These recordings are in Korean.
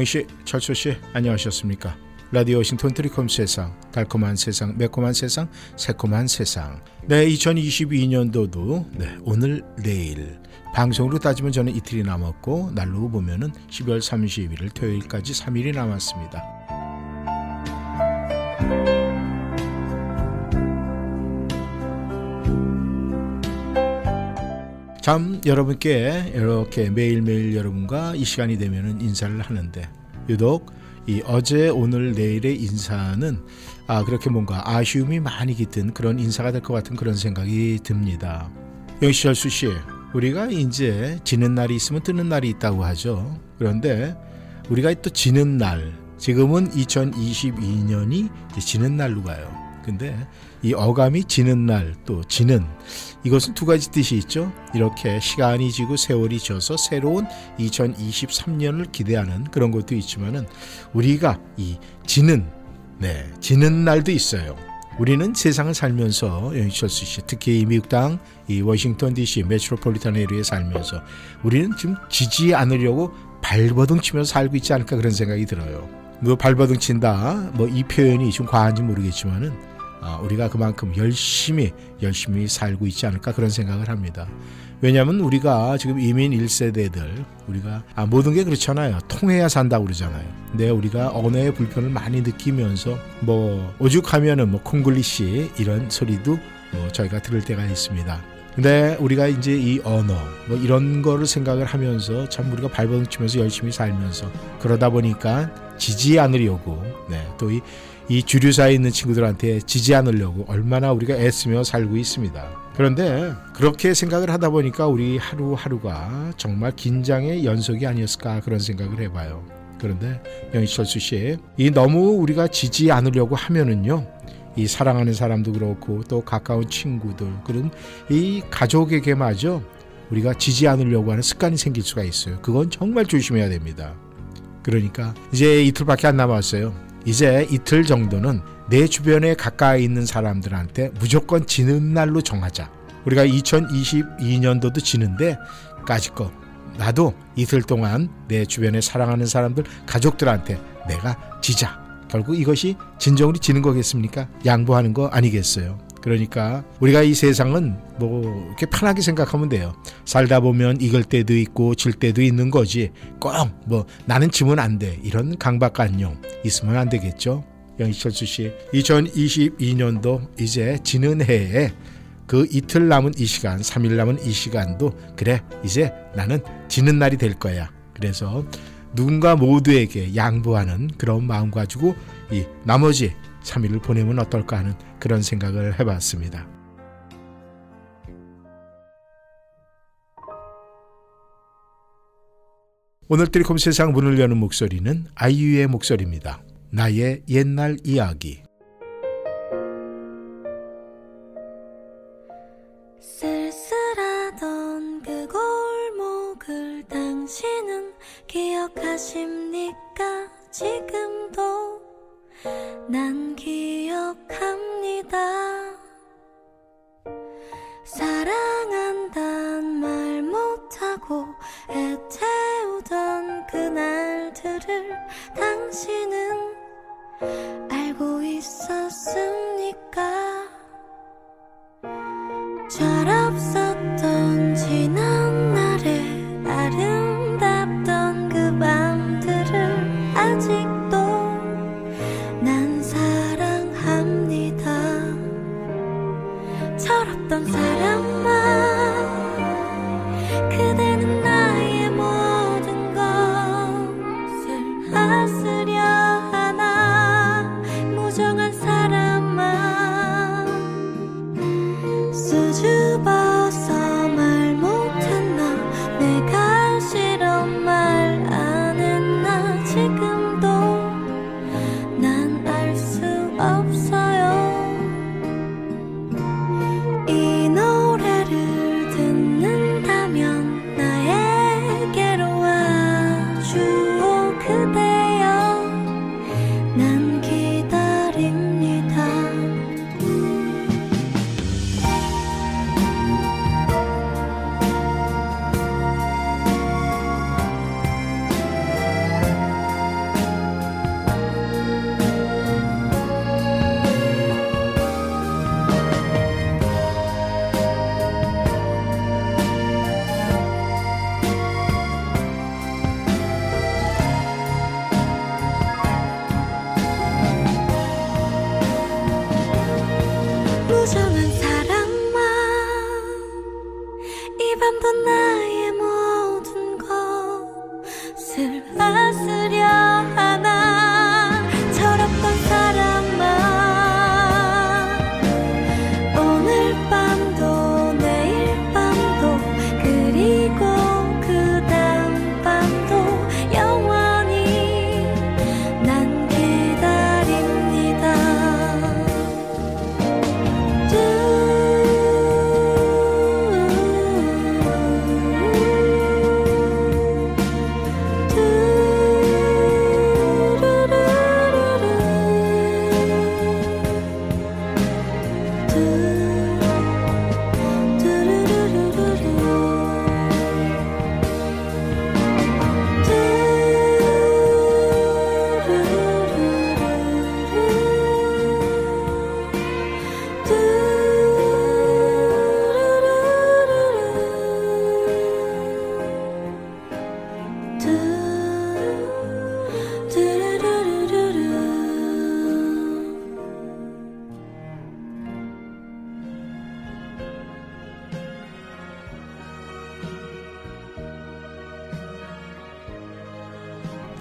영씨, 철수 씨, 안녕하셨습니까? 라디오 워싱턴 트리콤 세상, 달콤한 세상, 매콤한 세상, 새콤한 세상. 네, 2022년도도 네, 오늘 내일 방송으로 따지면 저는 이틀이 남았고 날로 보면은 12월 31일 토요일까지 3일이 남았습니다. 참 여러분께 이렇게 매일매일 여러분과 이 시간이 되면은 인사를 하는데 유독 이 어제 오늘 내일의 인사는 아 그렇게 뭔가 아쉬움이 많이 깃든 그런 인사가 될 것 같은 그런 생각이 듭니다. 영시철수 씨, 우리가 이제 지는 날이 있으면 뜨는 날이 있다고 하죠. 그런데 우리가 또 지는 날, 지금은 2022년이 지는 날로 가요. 근데 이 어감이 지는 날 또 지는 이것은 두 가지 뜻이 있죠. 이렇게 시간이 지고 세월이 져서 새로운 2023년을 기대하는 그런 것도 있지만은 우리가 이 지는 네 지는 날도 있어요. 우리는 세상을 살면서 영희철수 씨 특히 이 미국 땅 이 워싱턴 D.C. 메트로폴리탄 에리에 살면서 우리는 지금 지지 않으려고 발버둥 치면서 살고 있지 않을까 그런 생각이 들어요. 뭐 발버둥 친다 뭐 이 표현이 좀 과한지 모르겠지만은 아, 우리가 그만큼 열심히 열심히 살고 있지 않을까 그런 생각을 합니다. 왜냐하면 우리가 지금 이민 1세대들 우리가 아, 모든 게 그렇잖아요. 통해야 산다고 그러잖아요. 근데 우리가 언어의 불편을 많이 느끼면서 뭐 오죽하면은 뭐 콩글리시 이런 소리도 뭐 저희가 들을 때가 있습니다. 근데 우리가 이제 이 언어 뭐 이런 거를 생각을 하면서 참 우리가 발버둥 치면서 열심히 살면서 그러다 보니까 지지 않으려고 네, 또이 이 주류사에 있는 친구들한테 지지 않으려고 얼마나 우리가 애쓰며 살고 있습니다. 그런데 그렇게 생각을 하다 보니까 우리 하루하루가 정말 긴장의 연속이 아니었을까 그런 생각을 해봐요. 그런데 영희철수 씨, 이 너무 우리가 지지 않으려고 하면은요, 이 사랑하는 사람도 그렇고 또 가까운 친구들, 그럼 이 가족에게마저 우리가 지지 않으려고 하는 습관이 생길 수가 있어요. 그건 정말 조심해야 됩니다. 그러니까 이제 이틀밖에 안 남았어요. 이제 이틀 정도는 내 주변에 가까이 있는 사람들한테 무조건 지는 날로 정하자. 우리가 2022년도도 지는데 까짓거 나도 이틀 동안 내 주변에 사랑하는 사람들 가족들한테 내가 지자. 결국 이것이 진정으로 지는 거겠습니까? 양보하는 거 아니겠어요? 그러니까 우리가 이 세상은 뭐 이렇게 편하게 생각하면 돼요. 살다 보면 이길 때도 있고 질 때도 있는 거지. 꼭 뭐 나는 지면 안 돼. 이런 강박관념 있으면 안 되겠죠. 영희철수 씨, 2022년도 이제 지는 해에 그 이틀 남은 이 시간, 3일 남은 이 시간도 그래 이제 나는 지는 날이 될 거야. 그래서 누군가 모두에게 양보하는 그런 마음 가지고 이 나머지 3일을 보내면 어떨까 하는 그런 생각을 해봤습니다. 오늘 트리콤 세상 문을 여는 목소리는 아이유의 목소리입니다. 나의 옛날 이야기. 합니다. 사랑한단 말 못하고 애태우던 그날들을 당신은 알고 있었습니까? 철없었던 지난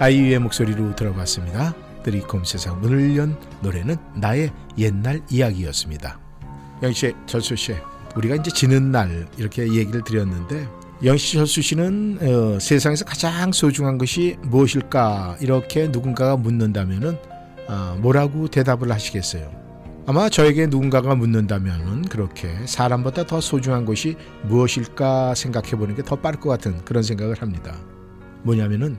아이유의 목소리로 들어봤습니다. 드리콤 세상 문을 연 노래는 나의 옛날 이야기였습니다. 영씨, 철수 씨, 우리가 이제 지는 날 이렇게 얘기를 드렸는데 영씨, 철수 씨는 어, 세상에서 가장 소중한 것이 무엇일까 이렇게 누군가가 묻는다면은 어, 뭐라고 대답을 하시겠어요? 아마 저에게 누군가가 묻는다면은 그렇게 사람보다 더 소중한 것이 무엇일까 생각해 보는 게 더 빠를 것 같은 그런 생각을 합니다. 뭐냐면은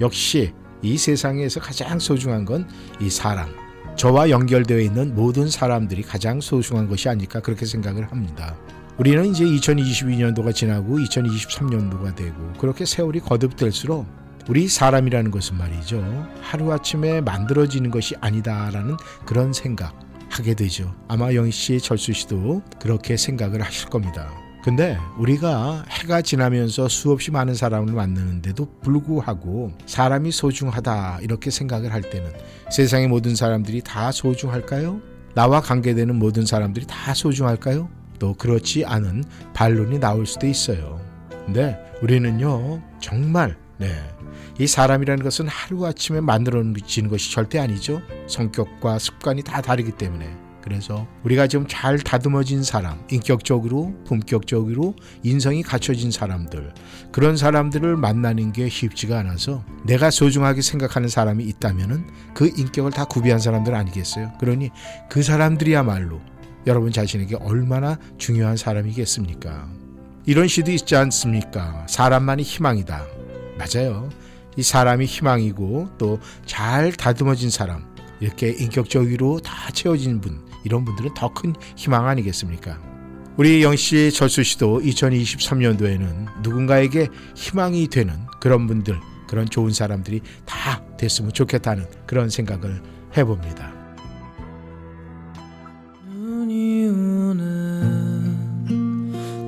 역시 이 세상에서 가장 소중한 건 이 사람. 저와 연결되어 있는 모든 사람들이 가장 소중한 것이 아닐까 그렇게 생각을 합니다. 우리는 이제 2022년도가 지나고 2023년도가 되고 그렇게 세월이 거듭될수록 우리 사람이라는 것은 말이죠. 하루아침에 만들어지는 것이 아니다라는 그런 생각 하게 되죠. 아마 영희 씨, 철수 씨도 그렇게 생각을 하실 겁니다. 근데 우리가 해가 지나면서 수없이 많은 사람을 만나는데도 불구하고 사람이 소중하다 이렇게 생각을 할 때는 세상의 모든 사람들이 다 소중할까요? 나와 관계되는 모든 사람들이 다 소중할까요? 또 그렇지 않은 반론이 나올 수도 있어요. 근데 우리는요 정말 네. 이 사람이라는 것은 하루아침에 만들어지는 것이 절대 아니죠. 성격과 습관이 다 다르기 때문에. 그래서 우리가 좀잘 다듬어진 사람, 인격적으로, 품격적으로 인성이 갖춰진 사람들, 그런 사람들을 만나는 게 쉽지가 않아서 내가 소중하게 생각하는 사람이 있다면은 그 인격을 다 구비한 사람들 아니겠어요? 그러니 그 사람들이야말로 여러분 자신에게 얼마나 중요한 사람이겠습니까? 이런 시도 있지 않습니까? 사람만이 희망이다. 맞아요. 이 사람이 희망이고 또 잘 다듬어진 사람, 이렇게 인격적으로 다 채워진 분, 이런 분들은 더 큰 희망 아니겠습니까? 우리 영씨, 철수 씨도 2023년도에는 누군가에게 희망이 되는 그런 분들, 그런 좋은 사람들이 다 됐으면 좋겠다는 그런 생각을 해봅니다.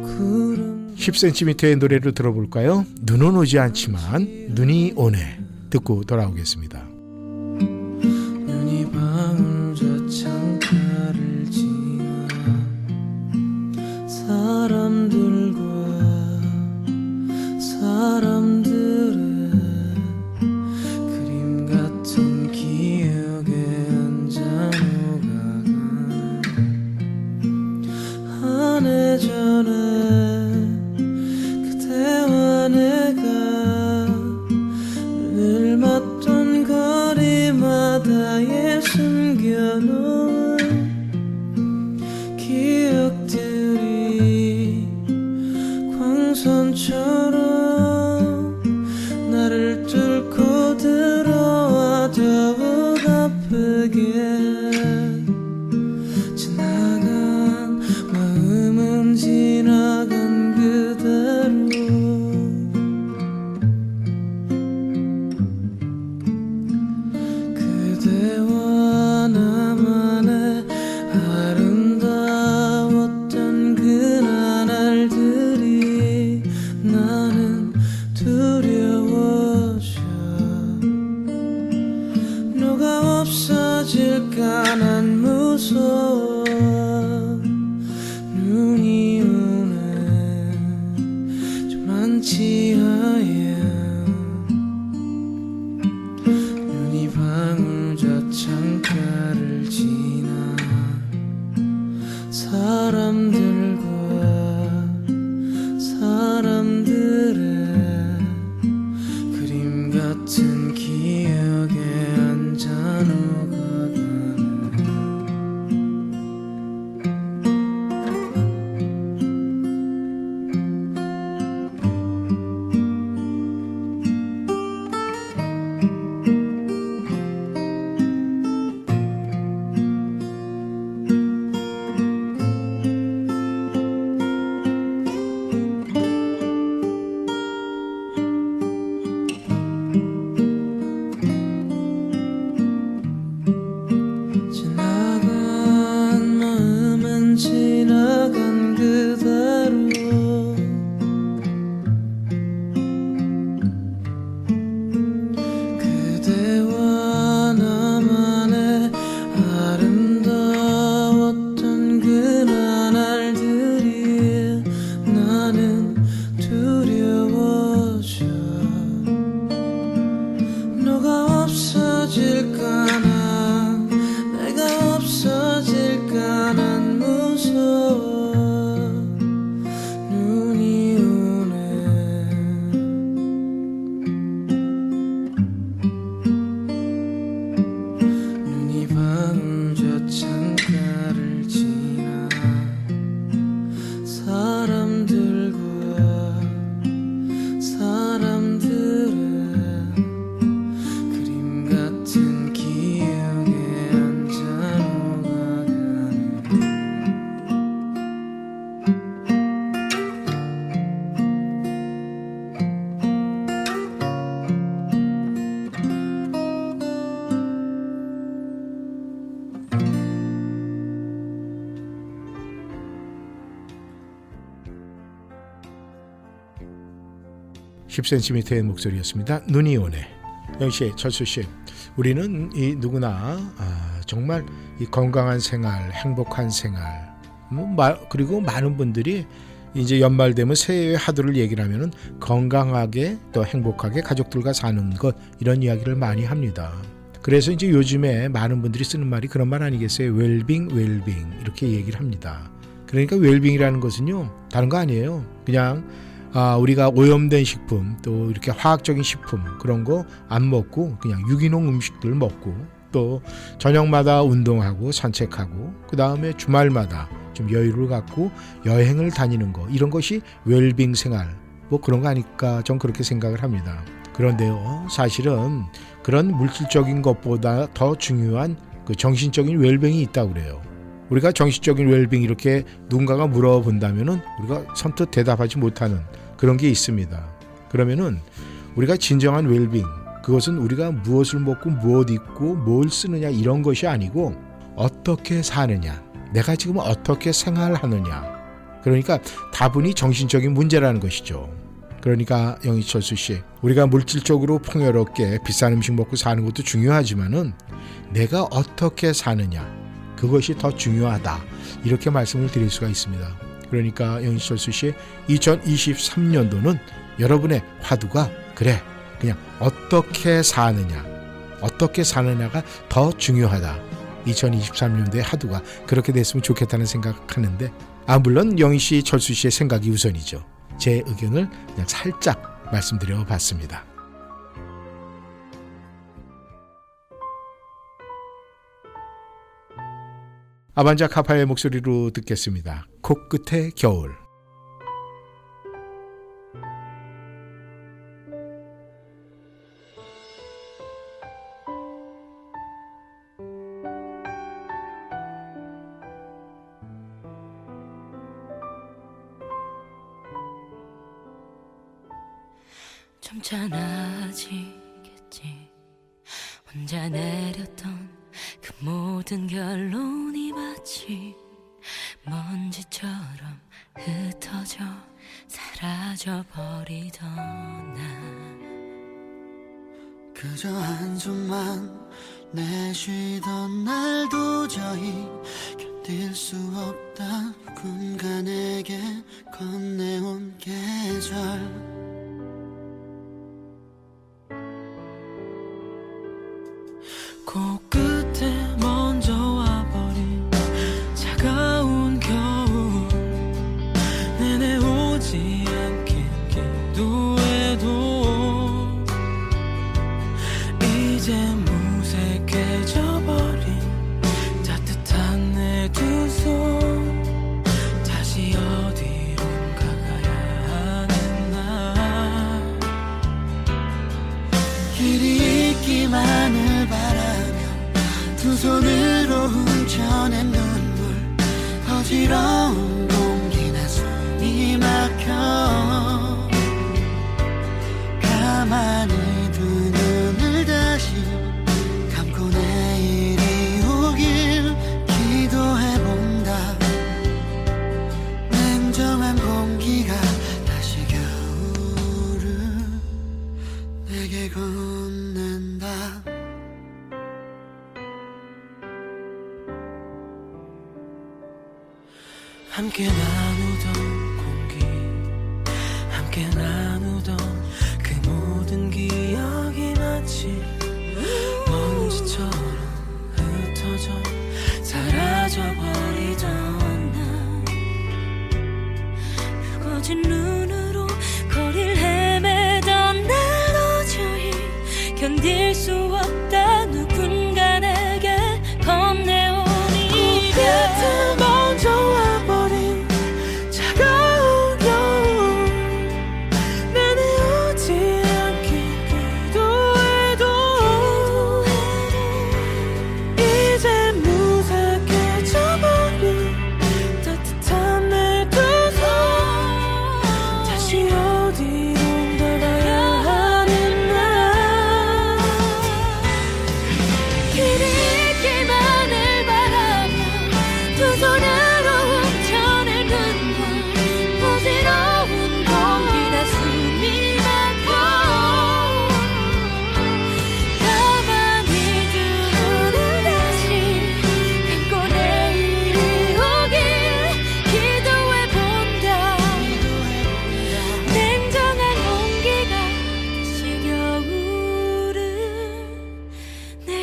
구름 10cm의 노래로 들어볼까요? 눈은 오지 않지만 눈이 오네. 듣고 돌아오겠습니다. 창 10cm의 목소리였습니다. 눈이 오네. 영씨, 철수 씨, 우리는 이 누구나 아, 정말 이 건강한 생활, 행복한 생활, 뭐 마, 그리고 많은 분들이 이제 연말 되면 새해 하도를 얘기를 하면은 건강하게 또 행복하게 가족들과 사는 것 이런 이야기를 많이 합니다. 그래서 이제 요즘에 많은 분들이 쓰는 말이 그런 말 아니겠어요? 웰빙, 웰빙 이렇게 얘기를 합니다. 그러니까 웰빙이라는 것은요 다른 거 아니에요. 그냥 아, 우리가 오염된 식품 또 이렇게 화학적인 식품 그런 거 안 먹고 그냥 유기농 음식들 먹고 또 저녁마다 운동하고 산책하고 그 다음에 주말마다 좀 여유를 갖고 여행을 다니는 거 이런 것이 웰빙 생활 뭐 그런 거 아닐까 전 그렇게 생각을 합니다. 그런데요 사실은 그런 물질적인 것보다 더 중요한 그 정신적인 웰빙이 있다고 그래요. 우리가 정신적인 웰빙 이렇게 누군가가 물어본다면은 우리가 선뜻 대답하지 못하는 그런 게 있습니다. 그러면은 우리가 진정한 웰빙 그것은 우리가 무엇을 먹고 무엇 입고 뭘 쓰느냐 이런 것이 아니고 어떻게 사느냐 내가 지금 어떻게 생활하느냐 그러니까 다분히 정신적인 문제라는 것이죠. 그러니까 영희철수 씨 우리가 물질적으로 풍요롭게 비싼 음식 먹고 사는 것도 중요하지만은 내가 어떻게 사느냐 그것이 더 중요하다 이렇게 말씀을 드릴 수가 있습니다. 그러니까 영희철수 씨 2023년도는 여러분의 화두가 그래. 그냥 어떻게 사느냐 어떻게 사느냐가 더 중요하다. 2023년도의 하두가 그렇게 됐으면 좋겠다는 생각하는데 아 물론 영희 씨 철수 씨의 생각이 우선이죠. 제 의견을 그냥 살짝 말씀드려 봤습니다 아반자 카파의 목소리로 듣겠습니다. 코끝의 겨울.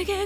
내게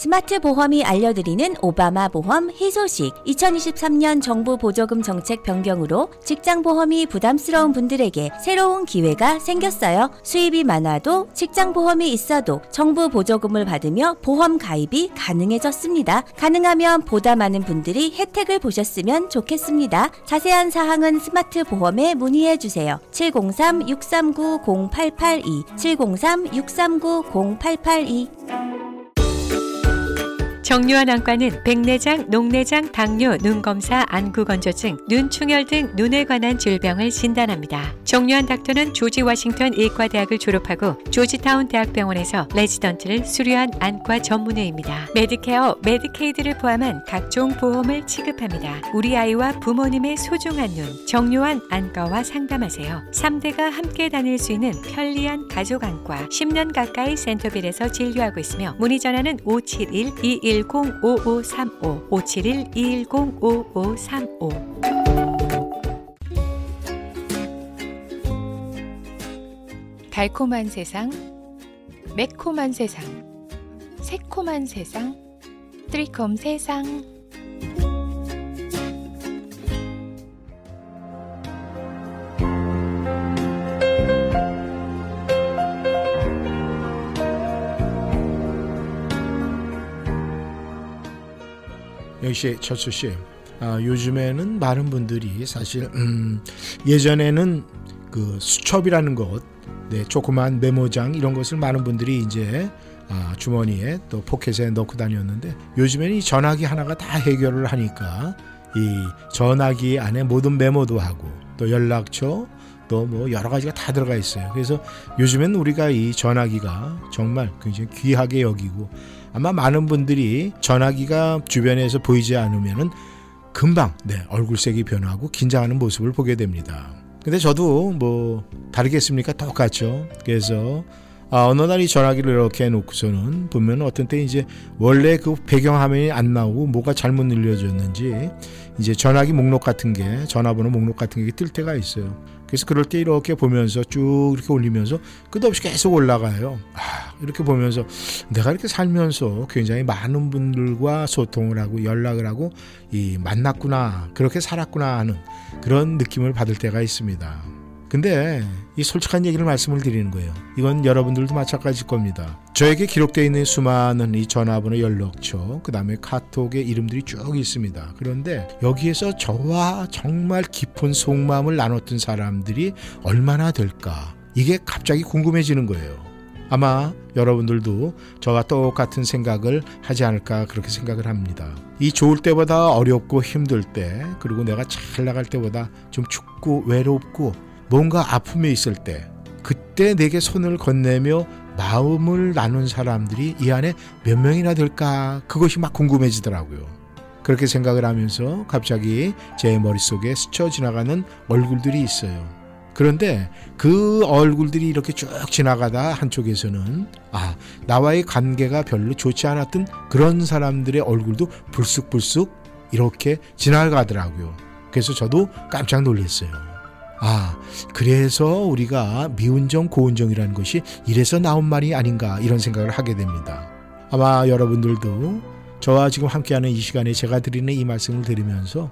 스마트 보험이 알려드리는 오바마 보험 희소식. 2023년 정부 보조금 정책 변경으로 직장 보험이 부담스러운 분들에게 새로운 기회가 생겼어요. 수입이 많아도 직장 보험이 있어도 정부 보조금을 받으며 보험 가입이 가능해졌습니다. 가능하면 보다 많은 분들이 혜택을 보셨으면 좋겠습니다. 자세한 사항은 스마트 보험에 문의해 주세요. 703-639-0882, 703-639-0882. 정유한 안과는 백내장, 녹내장, 당뇨, 눈검사, 안구건조증, 눈충혈 등 눈에 관한 질병을 진단합니다. 정유한 닥터는 조지 워싱턴 의과대학을 졸업하고 조지타운 대학병원에서 레지던트를 수료한 안과 전문의입니다. 메디케어, 메디케이드를 포함한 각종 보험을 취급합니다. 우리 아이와 부모님의 소중한 눈, 정유한 안과와 상담하세요. 3대가 함께 다닐 수 있는 편리한 가족 안과 10년 가까이 센터빌에서 진료하고 있으며 문의 전화는 571 2 210-5535 571-210-5535 달콤한 세상, 매콤한 세상, 새콤한 세상, 트리콤 세상. 역시 철수 씨. 아, 요즘에는 많은 분들이 사실 음, 예전에는 그 수첩이라는 것, 네, 조그만 메모장 이런 것을 많은 분들이 이제 아, 주머니에 또 포켓에 넣고 다녔는데 요즘에는 이 전화기 하나가 다 해결을 하니까 이 전화기 안에 모든 메모도 하고 또 연락처 또 뭐 여러 가지가 다 들어가 있어요. 그래서 요즘엔 우리가 이 전화기가 정말 굉장히 귀하게 여기고 아마 많은 분들이 전화기가 주변에서 보이지 않으면은 금방 네, 얼굴색이 변하고 긴장하는 모습을 보게 됩니다. 근데 저도 뭐 다르겠습니까? 똑같죠. 그래서 아, 어느 날이 전화기를 이렇게 해놓고서는 보면 어떤 때 이제 원래 그 배경 화면이 안 나오고 뭐가 잘못 늘려졌는지 이제 전화기 목록 같은 게 전화번호 목록 같은 게 뜰 때가 있어요. 그래서 그럴 때 이렇게 보면서 쭉 이렇게 올리면서 끝없이 계속 올라가요. 아, 이렇게 보면서 내가 이렇게 살면서 굉장히 많은 분들과 소통을 하고 연락을 하고 이 만났구나 그렇게 살았구나 하는 그런 느낌을 받을 때가 있습니다. 근데 이 솔직한 얘기를 말씀을 드리는 거예요. 이건 여러분들도 마찬가지일 겁니다. 저에게 기록되어 있는 수많은 이 전화번호 연락처, 그 다음에 카톡의 이름들이 쭉 있습니다. 그런데 여기에서 저와 정말 깊은 속마음을 나눴던 사람들이 얼마나 될까? 이게 갑자기 궁금해지는 거예요. 아마 여러분들도 저와 똑같은 생각을 하지 않을까 그렇게 생각을 합니다. 이 좋을 때보다 어렵고 힘들 때, 그리고 내가 잘 나갈 때보다 좀 춥고 외롭고 뭔가 아픔에 있을 때 그때 내게 손을 건네며 마음을 나눈 사람들이 이 안에 몇 명이나 될까 그것이 막 궁금해지더라고요. 그렇게 생각을 하면서 갑자기 제 머릿속에 스쳐 지나가는 얼굴들이 있어요. 그런데 그 얼굴들이 이렇게 쭉 지나가다 한쪽에서는 아, 나와의 관계가 별로 좋지 않았던 그런 사람들의 얼굴도 불쑥불쑥 이렇게 지나가더라고요. 그래서 저도 깜짝 놀랐어요. 아, 그래서 우리가 미운정, 고운정이라는 것이 이래서 나온 말이 아닌가 이런 생각을 하게 됩니다. 아마 여러분들도 저와 지금 함께하는 이 시간에 제가 드리는 이 말씀을 들으면서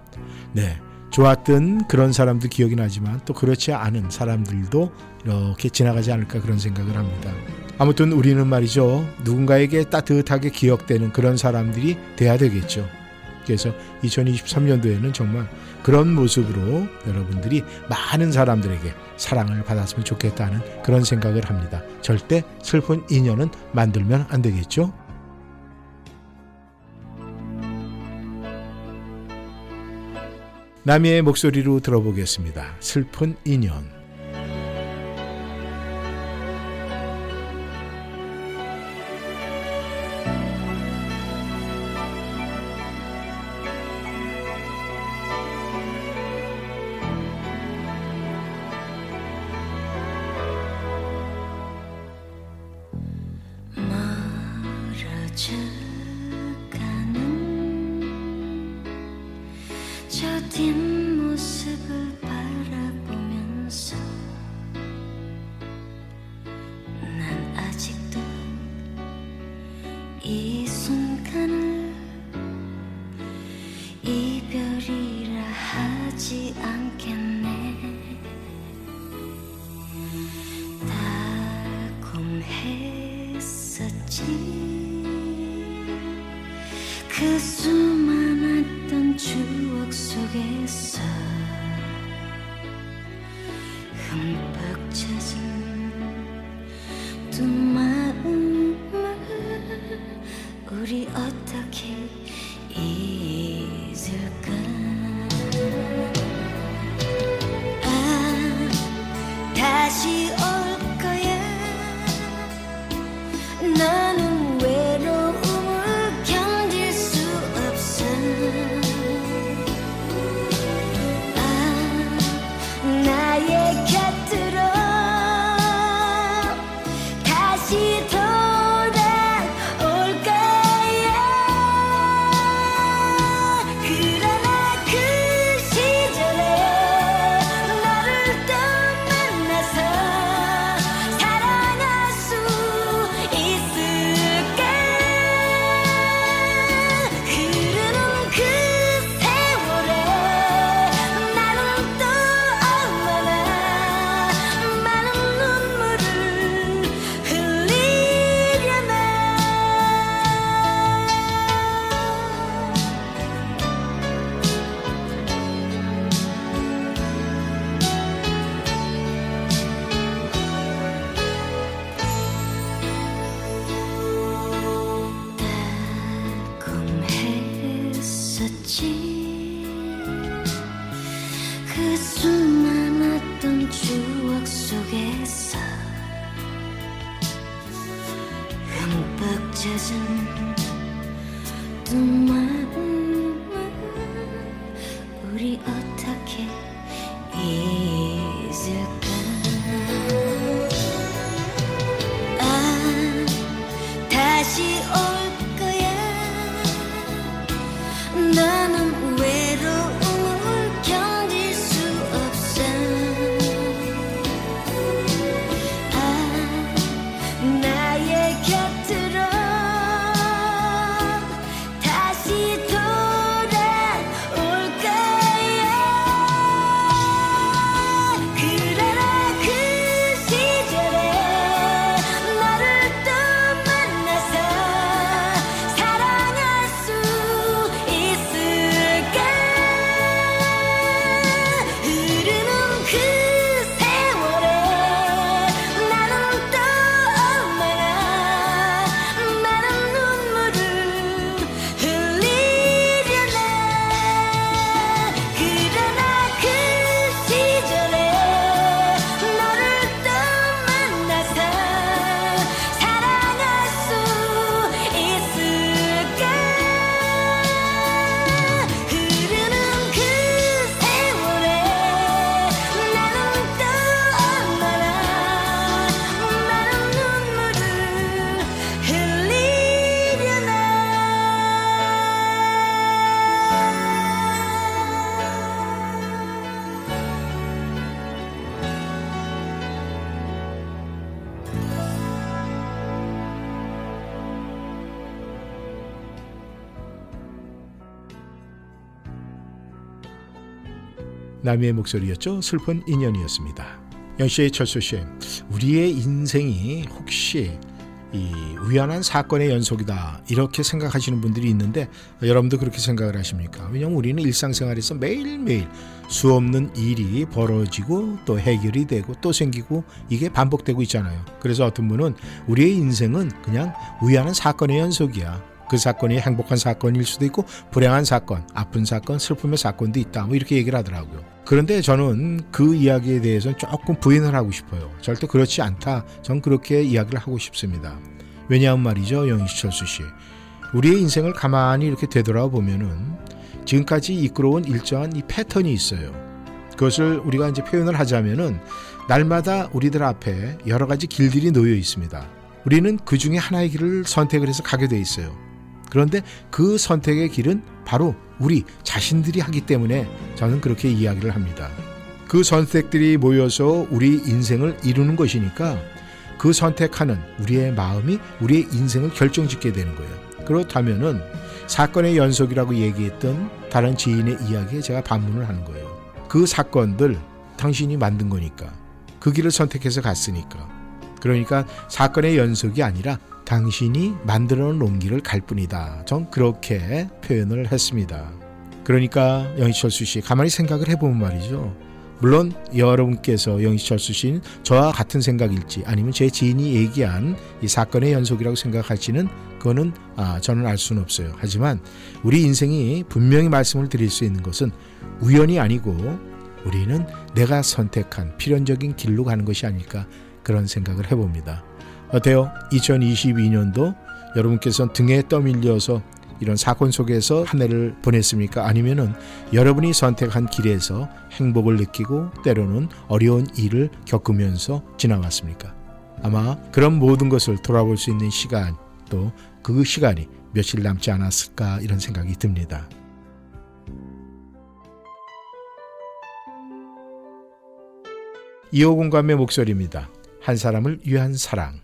네, 좋았던 그런 사람도 기억이 나지만 또 그렇지 않은 사람들도 이렇게 지나가지 않을까 그런 생각을 합니다. 아무튼 우리는 말이죠. 누군가에게 따뜻하게 기억되는 그런 사람들이 돼야 되겠죠. 그래서 2023년도에는 정말 그런 모습으로 여러분들이 많은 사람들에게 사랑을 받았으면 좋겠다는 그런 생각을 합니다. 절대 슬픈 인연은 만들면 안 되겠죠. 남이의 목소리로 들어보겠습니다. 슬픈 인연. 남의 목소리였죠. 슬픈 인연이었습니다. 영씨의 철수 씨, 우리의 인생이 혹시 이 우연한 사건의 연속이다 이렇게 생각하시는 분들이 있는데 여러분도 그렇게 생각을 하십니까? 왜냐하면 우리는 일상생활에서 매일매일 수없는 일이 벌어지고 또 해결이 되고 또 생기고 이게 반복되고 있잖아요. 그래서 어떤 분은 우리의 인생은 그냥 우연한 사건의 연속이야. 그 사건이 행복한 사건일 수도 있고 불행한 사건, 아픈 사건, 슬픔의 사건도 있다. 뭐 이렇게 얘기를 하더라고요. 그런데 저는 그 이야기에 대해서는 조금 부인을 하고 싶어요. 절대 그렇지 않다. 전 그렇게 이야기를 하고 싶습니다. 왜냐하면 말이죠, 영희철수 씨. 우리의 인생을 가만히 이렇게 되돌아 보면은 지금까지 이끌어온 일정한 이 패턴이 있어요. 그것을 우리가 이제 표현을 하자면은 날마다 우리들 앞에 여러 가지 길들이 놓여 있습니다. 우리는 그 중에 하나의 길을 선택을 해서 가게 돼 있어요. 그런데 그 선택의 길은 바로 우리 자신들이 하기 때문에 저는 그렇게 이야기를 합니다. 그 선택들이 모여서 우리 인생을 이루는 것이니까 그 선택하는 우리의 마음이 우리의 인생을 결정짓게 되는 거예요. 그렇다면은 사건의 연속이라고 얘기했던 다른 지인의 이야기에 제가 반문을 하는 거예요. 그 사건들 당신이 만든 거니까. 그 길을 선택해서 갔으니까. 그러니까 사건의 연속이 아니라 당신이 만들어 놓은 길을 갈 뿐이다. 전 그렇게 표현을 했습니다. 그러니까 영희철수 씨 가만히 생각을 해보면 말이죠. 물론 여러분께서 영희철수 씨는 저와 같은 생각일지 아니면 제 지인이 얘기한 이 사건의 연속이라고 생각하시는 그거는 아, 저는 알 수는 없어요. 하지만 우리 인생이 분명히 말씀을 드릴 수 있는 것은 우연이 아니고 우리는 내가 선택한 필연적인 길로 가는 것이 아닐까 그런 생각을 해봅니다. 어때요? 2022년도 여러분께서 등에 떠밀려서 이런 사건 속에서 한 해를 보냈습니까? 아니면은 여러분이 선택한 길에서 행복을 느끼고 때로는 어려운 일을 겪으면서 지나왔습니까? 아마 그런 모든 것을 돌아볼 수 있는 시간 또 그 시간이 며칠 남지 않았을까 이런 생각이 듭니다. 이호공감의 목소리입니다. 한 사람을 위한 사랑.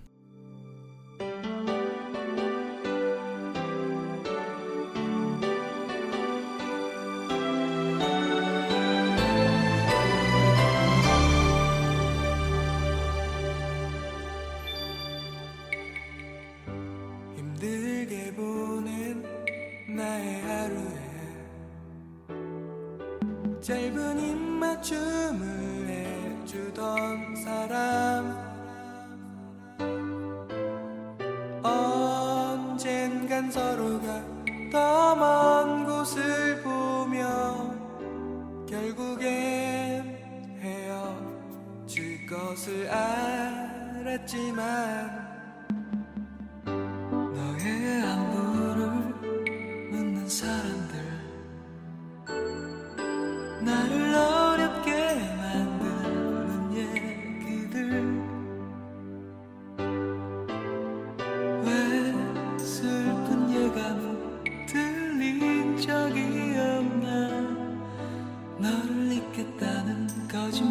먼 곳을 보며 결국엔 헤어질 것을 알았지만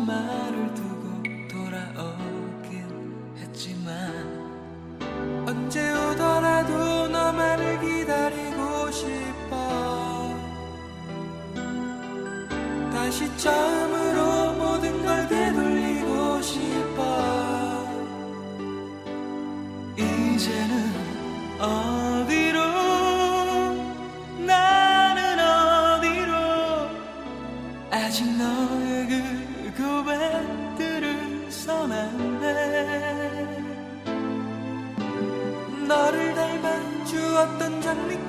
거 주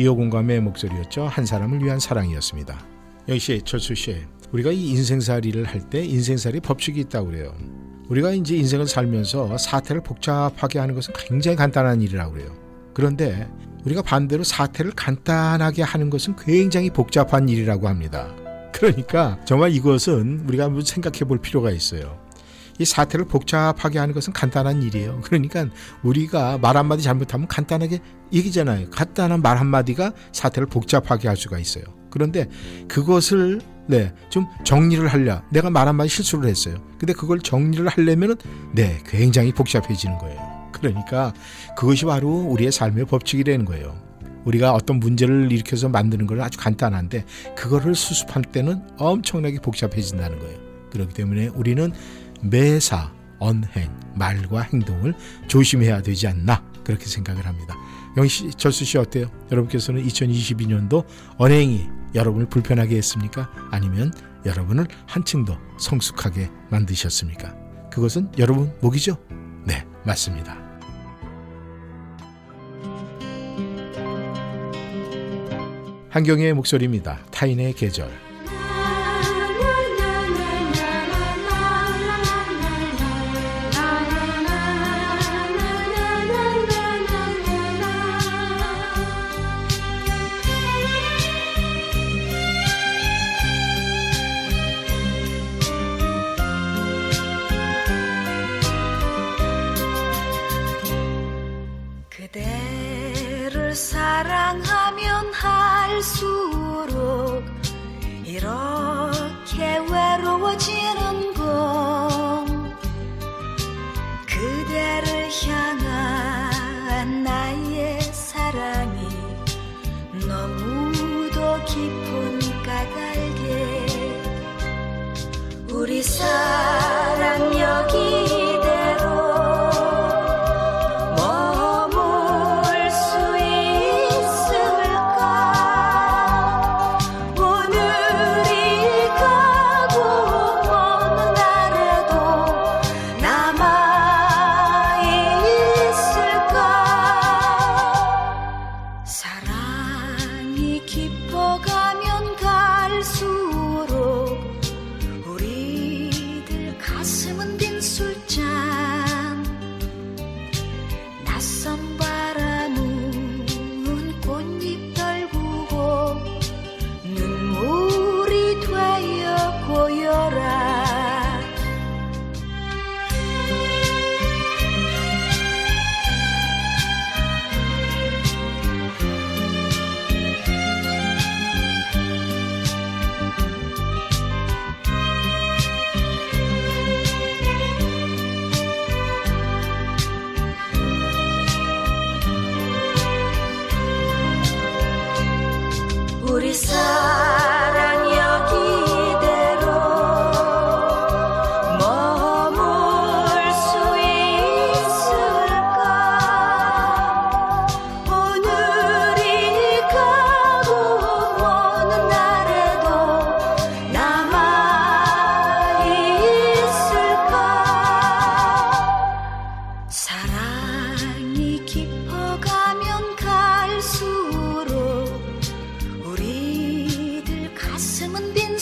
이호공감의 목소리였죠. 한 사람을 위한 사랑이었습니다. 역시 철수 씨, 우리가 이 인생살이를 할 때 인생살이 법칙이 있다고 그래요. 우리가 이제 인생을 살면서 사태를 복잡하게 하는 것은 굉장히 간단한 일이라고 그래요. 그런데 우리가 반대로 사태를 간단하게 하는 것은 굉장히 복잡한 일이라고 합니다. 그러니까 정말 이것은 우리가 한번 생각해 볼 필요가 있어요. 이 사태를 복잡하게 하는 것은 간단한 일이에요. 그러니까 우리가 말 한마디 잘못하면 간단하게 얘기잖아요. 간단한 말 한마디가 사태를 복잡하게 할 수가 있어요. 그런데 그것을 네, 좀 정리를 하려. 내가 말 한마디 실수를 했어요. 근데 그걸 정리를 하려면은 네, 굉장히 복잡해지는 거예요. 그러니까 그것이 바로 우리의 삶의 법칙이라는 거예요. 우리가 어떤 문제를 일으켜서 만드는 건 아주 간단한데 그거를 수습할 때는 엄청나게 복잡해진다는 거예요. 그렇기 때문에 우리는 매사 언행 말과 행동을 조심해야 되지 않나 그렇게 생각을 합니다. 영희 철수 씨 어때요? 여러분께서는 2022년도 언행이 여러분을 불편하게 했습니까? 아니면 여러분을 한층 더 성숙하게 만드셨습니까? 그것은 여러분 목이죠? 네, 맞습니다. 한경의 목소리입니다. 타인의 계절. 우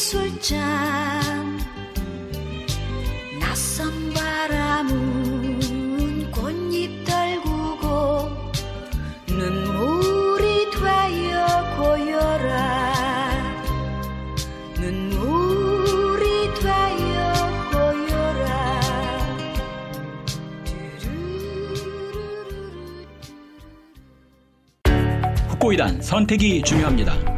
술잔 낯선 바람은 꽃잎 떨구고 눈물이 되어 고여라 눈물이 되어 고여라 후코이단 선택이 중요합니다.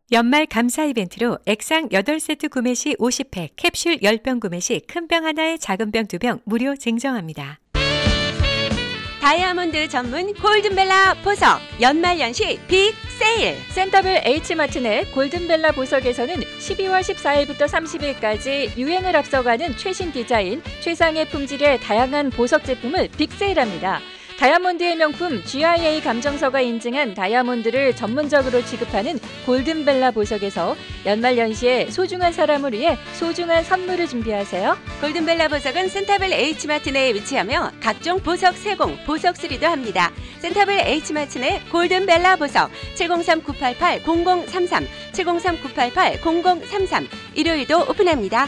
연말 감사 이벤트로 액상 8세트 구매 시 50팩, 캡슐 10병 구매 시 큰 병 하나에 작은 병 2병 무료 증정합니다. 다이아몬드 전문 골든벨라 보석 연말연시 빅 세일 센터벨 H마트 내 골든벨라 보석에서는 12월 14일부터 30일까지 유행을 앞서가는 최신 디자인, 최상의 품질의 다양한 보석 제품을 빅세일합니다. 다이아몬드의 명품 GIA 감정서가 인증한 다이아몬드를 전문적으로 취급하는 골든벨라 보석에서 연말 연시에 소중한 사람을 위해 소중한 선물을 준비하세요. 골든벨라 보석은 센터벨 H마트 내에 위치하며 각종 보석 세공, 보석 수리도 합니다. 센터벨 H마트 내 골든벨라 보석 703-988-0033 703-988-0033 일요일도 오픈합니다.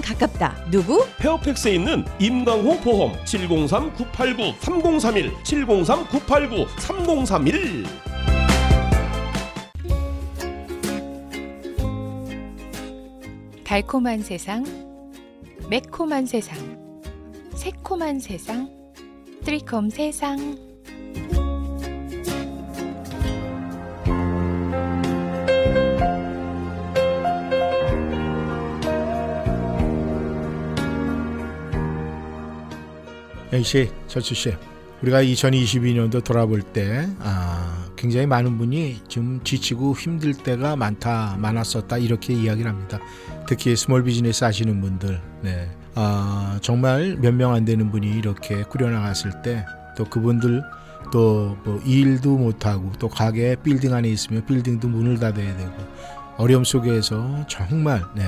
가깝다. 누구? 페어팩스에 있는 임강호 보험 703-989-3031 703-989-3031 달콤한 세상, 매콤한 세상, 새콤한 세상, 트리콤 세상. A 씨, 철수 씨, 우리가 2022년도 돌아볼 때 아, 굉장히 많은 분이 좀 지치고 힘들 때가 많다, 많았었다 이렇게 이야기를 합니다. 특히 small business 하시는 분들, 네, 아, 정말 몇 명 안 되는 분이 이렇게 꾸려나갔을 때 또 그분들 또 뭐 일도 못하고 또 가게 빌딩 안에 있으면 빌딩도 문을 닫아야 되고 어려움 속에서 정말 네,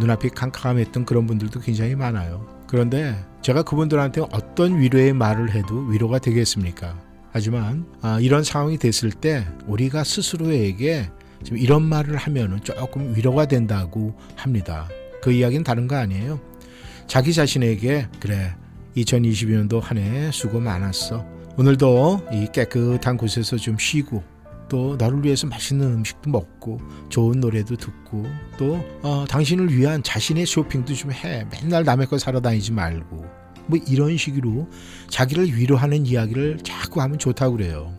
눈앞이 캄캄했던 그런 분들도 굉장히 많아요. 그런데 제가 그분들한테 어떤 위로의 말을 해도 위로가 되겠습니까? 하지만 아, 이런 상황이 됐을 때 우리가 스스로에게 지금 이런 말을 하면은 조금 위로가 된다고 합니다. 그 이야기는 다른 거 아니에요. 자기 자신에게 그래 2022년도 한 해 수고 많았어. 오늘도 이 깨끗한 곳에서 좀 쉬고 또 너를 위해서 맛있는 음식도 먹고 좋은 노래도 듣고 또 어, 당신을 위한 자신의 쇼핑도 좀 해. 맨날 남의 거 사러 다니지 말고 뭐 이런 식으로 자기를 위로하는 이야기를 자꾸 하면 좋다고 그래요.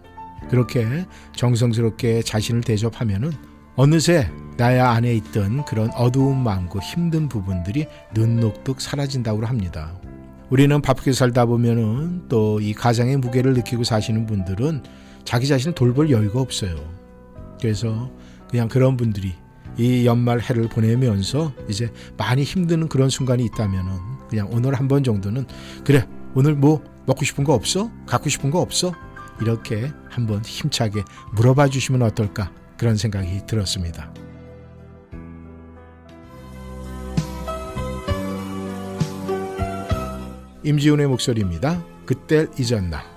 그렇게 정성스럽게 자신을 대접하면은 어느새 나의 안에 있던 그런 어두운 마음과 힘든 부분들이 눈녹듯 사라진다고 합니다. 우리는 바쁘게 살다 보면은 또 이 가장의 무게를 느끼고 사시는 분들은 자기 자신을 돌볼 여유가 없어요. 그래서 그냥 그런 분들이 이 연말 해를 보내면서 이제 많이 힘드는 그런 순간이 있다면은 그냥 오늘 한 번 정도는 그래 오늘 뭐 먹고 싶은 거 없어? 갖고 싶은 거 없어? 이렇게 한번 힘차게 물어봐 주시면 어떨까 그런 생각이 들었습니다. 임지훈의 목소리입니다. 그때 잊었나?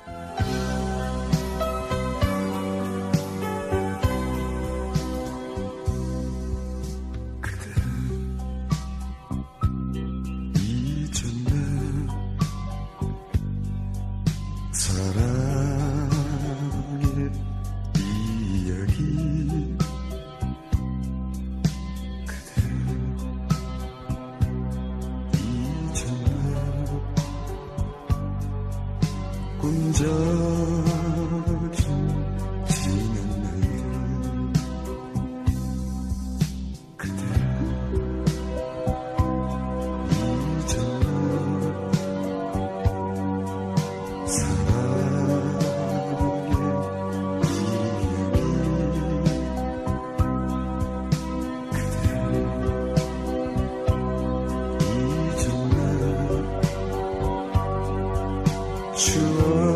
추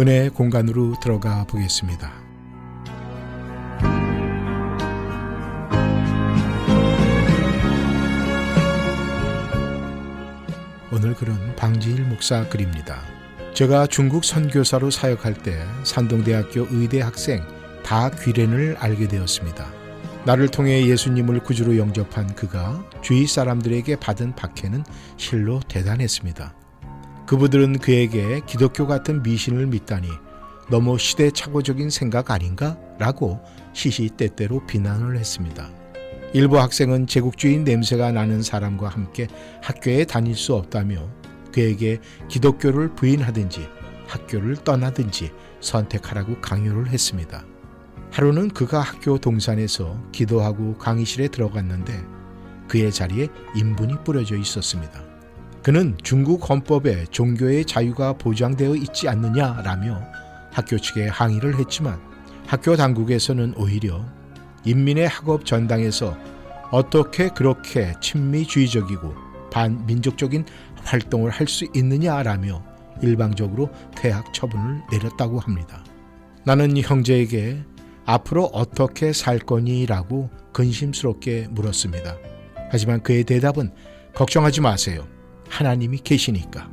은혜의 공간으로 들어가 보겠습니다. 오늘 글은 방지일 목사 글입니다. 제가 중국 선교사로 사역할 때 산동대학교 의대 학생 다귀렌을 알게 되었습니다. 나를 통해 예수님을 구주로 영접한 그가 주위 사람들에게 받은 박해는 실로 대단했습니다. 그분들은 그에게 기독교 같은 미신을 믿다니 너무 시대착오적인 생각 아닌가? 라고 시시때때로 비난을 했습니다. 일부 학생은 제국주의 냄새가 나는 사람과 함께 학교에 다닐 수 없다며 그에게 기독교를 부인하든지 학교를 떠나든지 선택하라고 강요를 했습니다. 하루는 그가 학교 동산에서 기도하고 강의실에 들어갔는데 그의 자리에 인분이 뿌려져 있었습니다. 그는 중국 헌법에 종교의 자유가 보장되어 있지 않느냐라며 학교 측에 항의를 했지만 학교 당국에서는 오히려 인민의 학업 전당에서 어떻게 그렇게 친미주의적이고 반민족적인 활동을 할 수 있느냐라며 일방적으로 퇴학 처분을 내렸다고 합니다. 나는 형제에게 앞으로 어떻게 살 거니라고 근심스럽게 물었습니다. 하지만 그의 대답은 걱정하지 마세요. 하나님이 계시니까.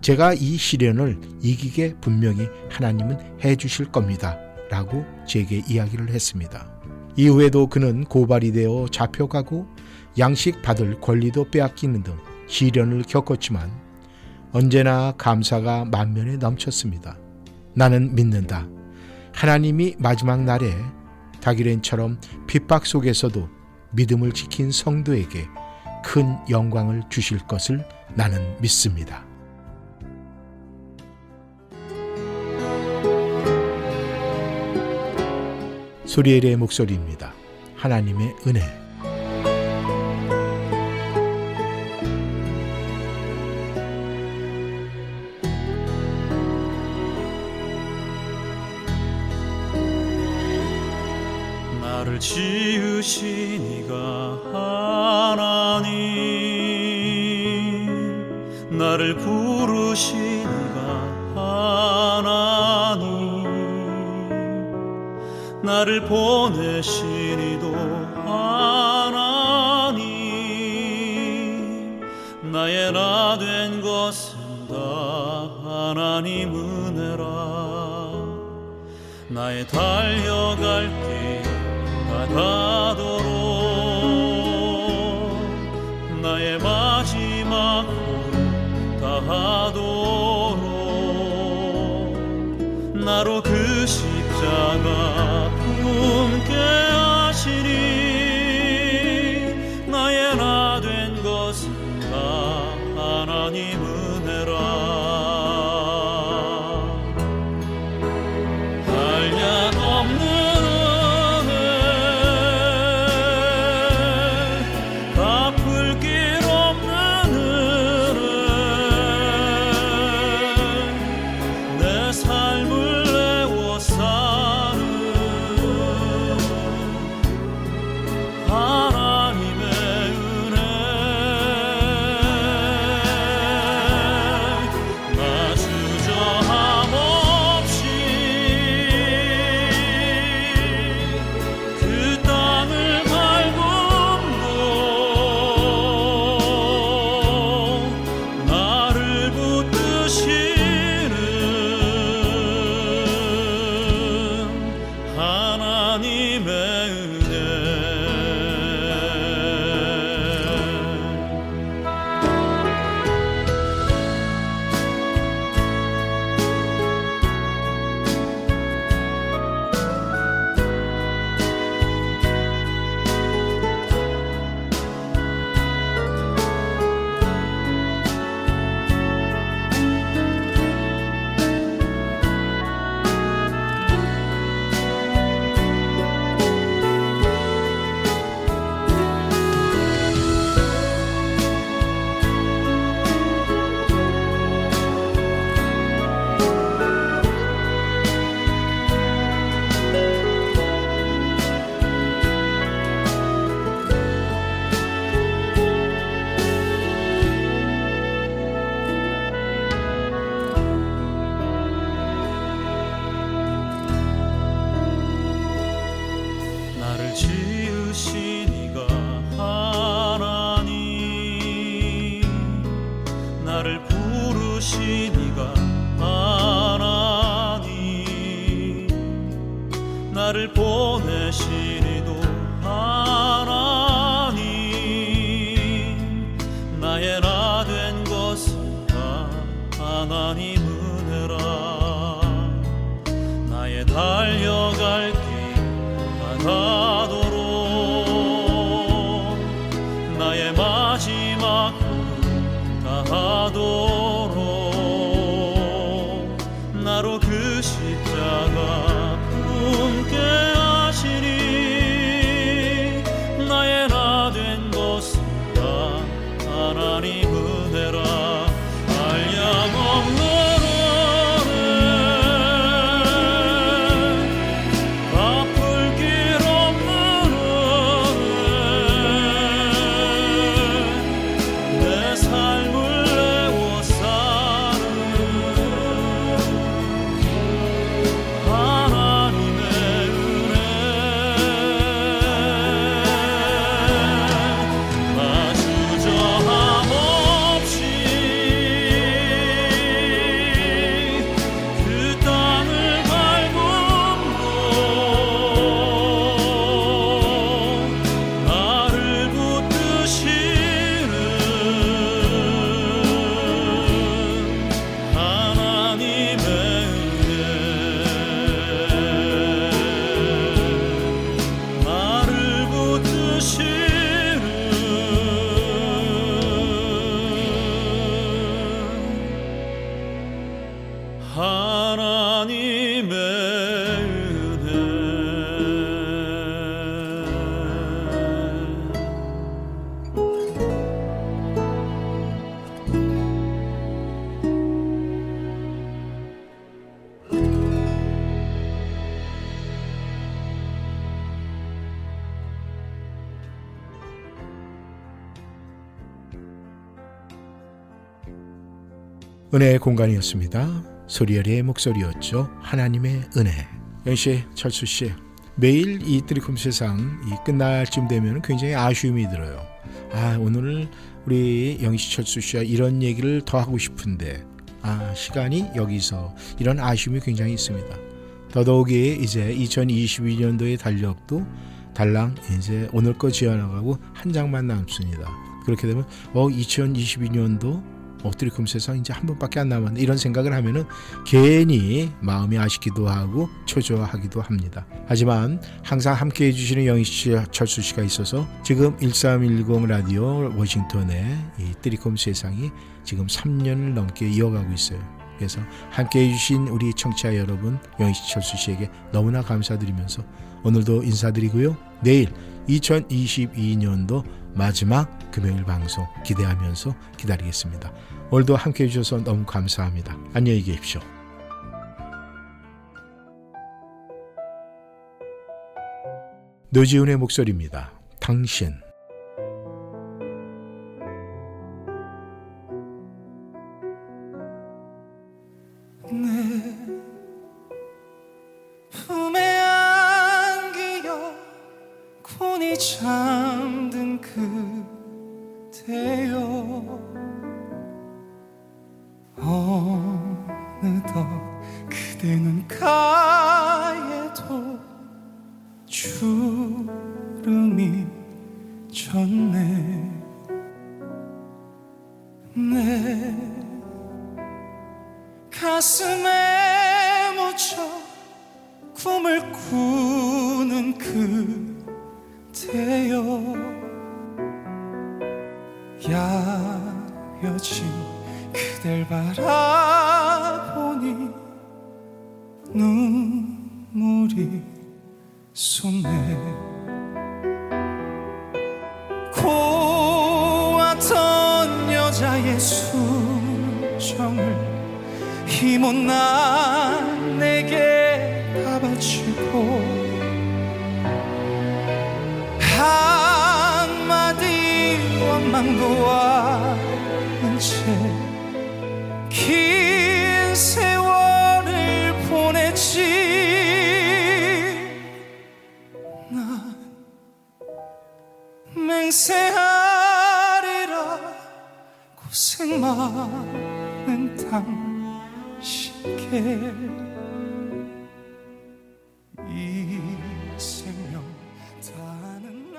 제가 이 시련을 이기게 분명히 하나님은 해 주실 겁니다. 라고 제게 이야기를 했습니다. 이후에도 그는 고발이 되어 잡혀가고 양식 받을 권리도 빼앗기는 등 시련을 겪었지만 언제나 감사가 만면에 넘쳤습니다. 나는 믿는다. 하나님이 마지막 날에 다기렌처럼 핍박 속에서도 믿음을 지킨 성도에게 큰 영광을 주실 것을 나는 믿습니다. 소리엘의 목소리입니다. 하나님의 은혜. 지으신 이가 하나님 나를 부르신 이가 하나님 나를 보내신 이도 하나님 나의 나 된 것은 다 하나님 은혜라. 나의 달려갈 길 바다도록 은혜의 공간이었습니다. 소리엘의 목소리였죠. 하나님의 은혜. 영씨, 철수 씨, 매일 이 트리콤 세상 이 끝날 쯤 되면 굉장히 아쉬움이 들어요. 아 오늘 우리 영씨, 철수 씨와 이런 얘기를 더 하고 싶은데 아 시간이 여기서 이런 아쉬움이 굉장히 있습니다. 더더욱이 이제 2022년도의 달력도 달랑 이제 오늘 거 지어나가고 한 장만 남습니다. 그렇게 되면 어 2022년도 엎드리금 세상 이제 한 번밖에 안 남았네 이런 생각을 하면은 괜히 마음이 아쉽기도 하고 초조하기도 합니다. 하지만 항상 함께 해 주시는 영희 씨, 철수 씨가 있어서 지금 1310 라디오 워싱턴의 이 뜨리콤 세상이 지금 3년을 넘게 이어가고 있어요. 그래서 함께 해 주신 우리 청취자 여러분 영희 씨, 철수 씨에게 너무나 감사드리면서 오늘도 인사드리고요. 내일 2022년도 마지막 금요일 방송 기대하면서 기다리겠습니다. 오늘도 함께 해주셔서 너무 감사합니다. 안녕히 계십시오. 노지훈의 목소리입니다. 당신 당신께 이 생명 다하는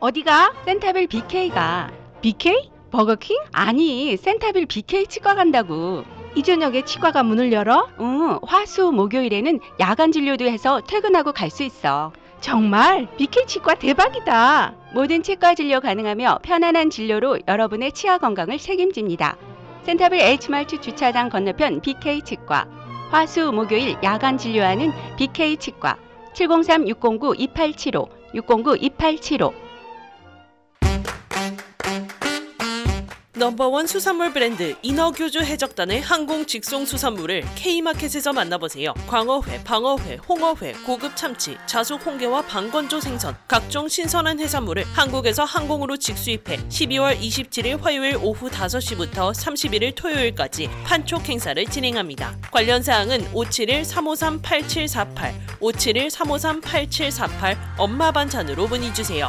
어디가? 센타빌 BK가. BK? 버거킹? 아니, 센타빌 BK 치과 간다고. 이 저녁에 치과가 문을 열어? 응, 화수 목요일에는 야간 진료도 해서 퇴근하고 갈 수 있어. 정말? BK 치과 대박이다. 모든 치과 진료 가능하며 편안한 진료로 여러분의 치아 건강을 책임집니다. 센타빌 H마트 주차장 건너편 BK 치과. 화수 목요일 야간 진료하는 BK 치과. 703-609-2875, 609-2875. 넘버원 수산물 브랜드 인어교주 해적단의 항공 직송 수산물을 K마켓에서 만나보세요. 광어회, 방어회, 홍어회, 고급 참치, 자숙 홍게와 방건조 생선, 각종 신선한 해산물을 한국에서 항공으로 직수입해 12월 27일 화요일 오후 5시부터 31일 토요일까지 판촉 행사를 진행합니다. 관련 사항은 571-353-8748, 571-353-8748 엄마 반찬으로 문의 주세요.